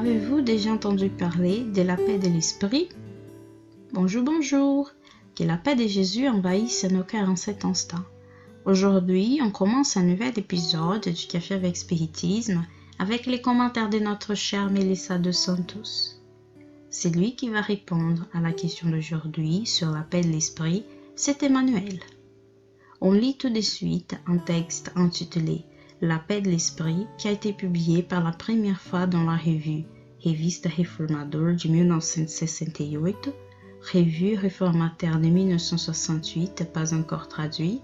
Avez-vous déjà entendu parler de la paix de l'esprit? Bonjour, bonjour Que la paix de Jésus envahisse nos cœurs en cet instant. Aujourd'hui, on commence un nouvel épisode du Café avec Spiritisme avec les commentaires de notre chère Melissa de Santos. C'est lui qui va répondre à la question d'aujourd'hui sur la paix de l'esprit, c'est Emmanuel. On lit tout de suite un texte intitulé La paix de l'esprit qui a été publié par la première fois dans la revue Revista Reformador de 1968, revue réformataire de 1968, pas encore traduit,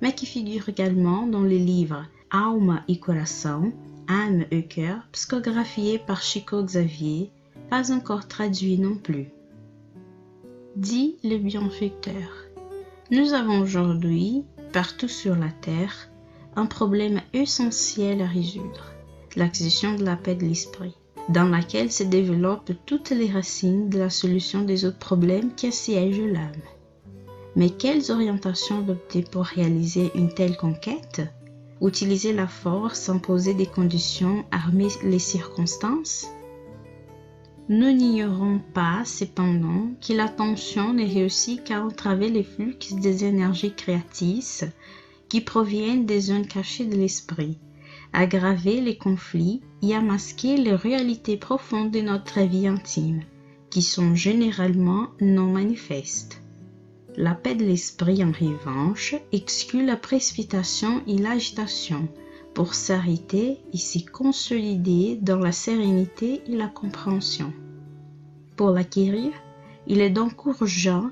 mais qui figure également dans les livres Alma et Coração, âme et cœur, psychographié par Chico Xavier, pas encore traduit non plus. Dit le bienfaiteur. Nous avons aujourd'hui partout sur la Terre, un problème essentiel à résoudre, l'acquisition de la paix de l'esprit, dans laquelle se développent toutes les racines de la solution des autres problèmes qui assiègent l'âme. Mais quelles orientations adopter pour réaliser une telle conquête? Utiliser la force, imposer des conditions, armer les circonstances? Nous n'ignorons pas, cependant, que l'attention n'est réussie qu'à entraver les flux des énergies créatrices qui proviennent des zones cachées de l'esprit, aggraver les conflits et à masquer les réalités profondes de notre vie intime, qui sont généralement non manifestes. La paix de l'esprit, en revanche, exclut la précipitation et l'agitation, pour s'arrêter et s'y consolider dans la sérénité et la compréhension. Pour l'acquérir, il est donc urgent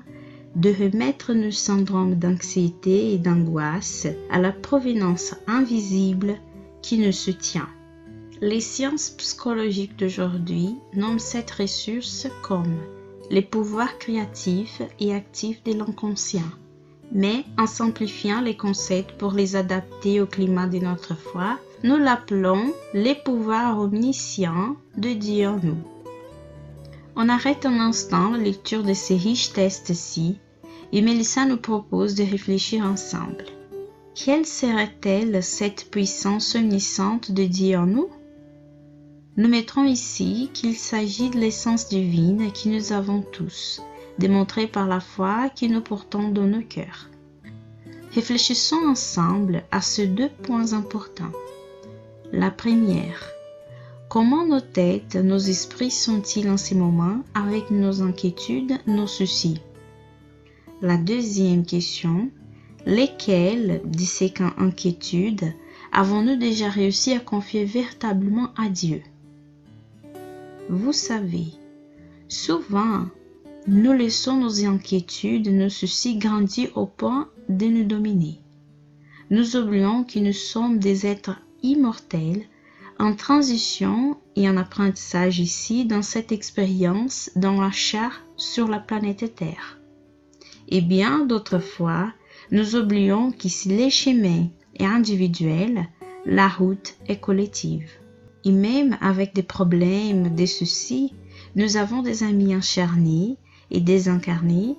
de remettre nos syndromes d'anxiété et d'angoisse à la provenance invisible qui nous soutient. Les sciences psychologiques d'aujourd'hui nomment cette ressource comme les pouvoirs créatifs et actifs de l'inconscient mais en simplifiant les concepts pour les adapter au climat de notre foi, nous l'appelons les pouvoirs omniscients de Dieu en nous. On arrête un instant la lecture de ces riches tests-ci et Mélissa nous propose de réfléchir ensemble. Quelle serait-elle cette puissance omnisciente de Dieu en nous? Nous mettrons ici qu'il s'agit de l'essence divine que nous avons tous démontré par la foi qui nous portons dans nos cœurs. Réfléchissons ensemble à ces deux points importants. La première, comment nos têtes, nos esprits sont-ils en ces moments avec nos inquiétudes, nos soucis? La deuxième question, lesquelles de ces inquiétudes avons-nous déjà réussi à confier véritablement à Dieu? Vous savez, souvent nous laissons nos inquiétudes, nos soucis grandir au point de nous dominer. Nous oublions que nous sommes des êtres immortels en transition et en apprentissage ici dans cette expérience dans la chair sur la planète Terre. Et bien d'autres fois, nous oublions que si les chemins est individuel, la route est collective. Et même avec des problèmes, des soucis, nous avons des amis encharnés et désincarnés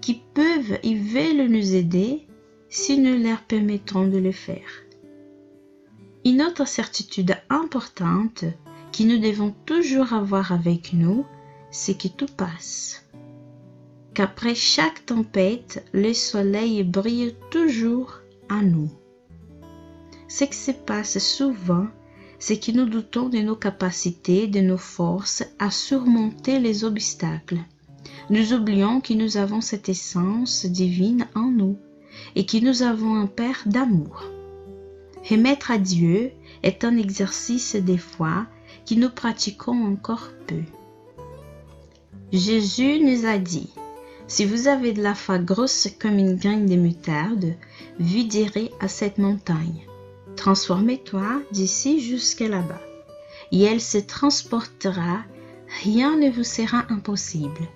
qui peuvent et veulent nous aider si nous leur permettons de le faire. Une autre certitude importante que nous devons toujours avoir avec nous, c'est que tout passe. Qu'après chaque tempête, le soleil brille toujours à nous. Ce qui se passe souvent, c'est que nous doutons de nos capacités, de nos forces à surmonter les obstacles nous oublions que nous avons cette essence divine en nous et que nous avons un Père d'amour. Remettre à Dieu est un exercice des fois que nous pratiquons encore peu. Jésus nous a dit, si vous avez de la foi grosse comme une graine de moutarde, vous direz à cette montagne, transformez-toi d'ici jusqu'à là-bas, et elle se transportera, rien ne vous sera impossible.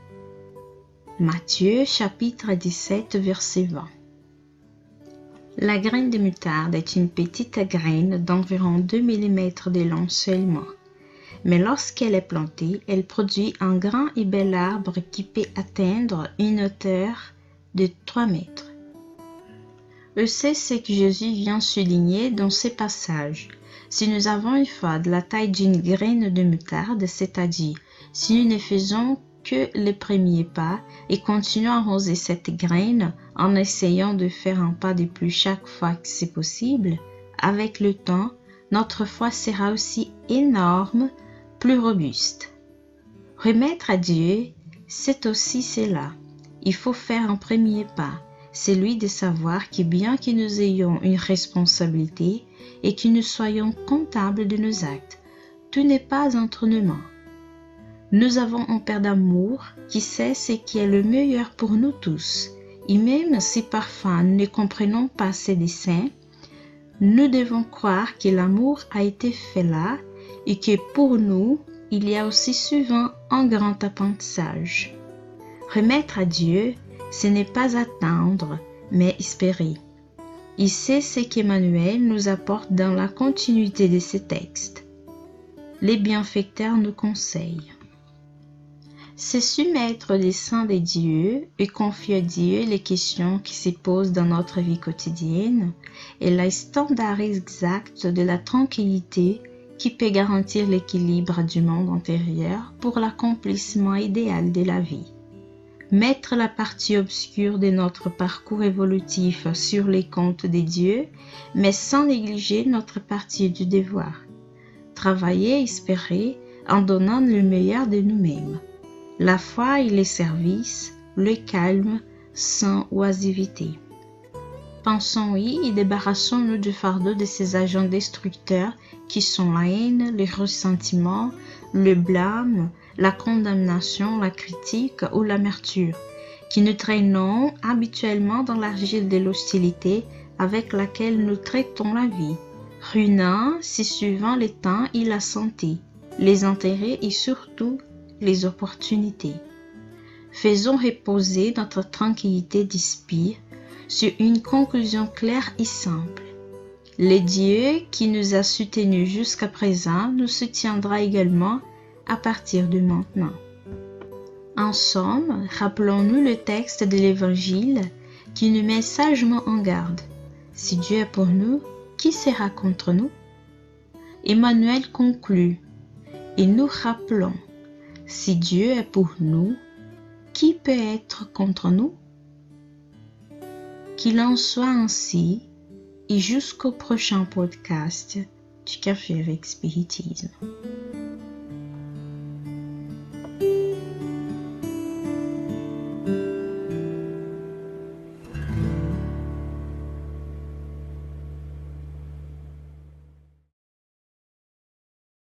Matthieu chapitre 17 verset 20 La graine de moutarde est une petite graine d'environ 2 mm de long seulement. Mais lorsqu'elle est plantée, elle produit un grand et bel arbre qui peut atteindre une hauteur de 3 mètres. C'est ce que Jésus vient souligner dans ces passages. Si nous avons une foi de la taille d'une graine de moutarde, c'est-à-dire si nous ne faisons que les premiers pas et continuons à arroser cette graine en essayant de faire un pas de plus chaque fois que c'est possible, avec le temps, notre foi sera aussi énorme, plus robuste. Remettre à Dieu, c'est aussi cela. Il faut faire un premier pas, celui de savoir que bien que nous ayons une responsabilité et que nous soyons comptables de nos actes, tout n'est pas entre nos. Nous avons un Père d'amour qui sait ce qui est le meilleur pour nous tous. Et même si parfois nous ne comprenons pas ses desseins, nous devons croire que l'amour a été fait là et que pour nous, il y a aussi souvent un grand apprentissage. Remettre à Dieu, ce n'est pas attendre, mais espérer. Et c'est ce qu'Emmanuel nous apporte dans la continuité de ces textes. Les bienfaiteurs nous conseillent. Se soumettre des saints des dieux et confier à Dieu les questions qui se posent dans notre vie quotidienne est le standard exact de la tranquillité qui peut garantir l'équilibre du monde intérieur pour l'accomplissement idéal de la vie? Mettre la partie obscure de notre parcours évolutif sur les comptes des dieux, mais sans négliger notre partie du devoir. Travailler espérer en donnant le meilleur de nous-mêmes. La foi et les services, le calme, sans oisivité. Pensons-y et débarrassons-nous du fardeau de ces agents destructeurs qui sont la haine, le ressentiment, le blâme, la condamnation, la critique ou l'amertume, qui nous traînons habituellement dans l'argile de l'hostilité avec laquelle nous traitons la vie, ruinant si suivant les temps et la santé, les intérêts et surtout les opportunités. Faisons reposer notre tranquillité d'esprit sur une conclusion claire et simple. Le Dieu qui nous a soutenus jusqu'à présent nous soutiendra également à partir de maintenant. En somme, rappelons-nous le texte de l'Évangile qui nous met sagement en garde. Si Dieu est pour nous, qui sera contre nous? Emmanuel conclut, et nous rappelons, si Dieu est pour nous, qui peut être contre nous? Qu'il en soit ainsi, et jusqu'au prochain podcast du Café avec Spiritisme.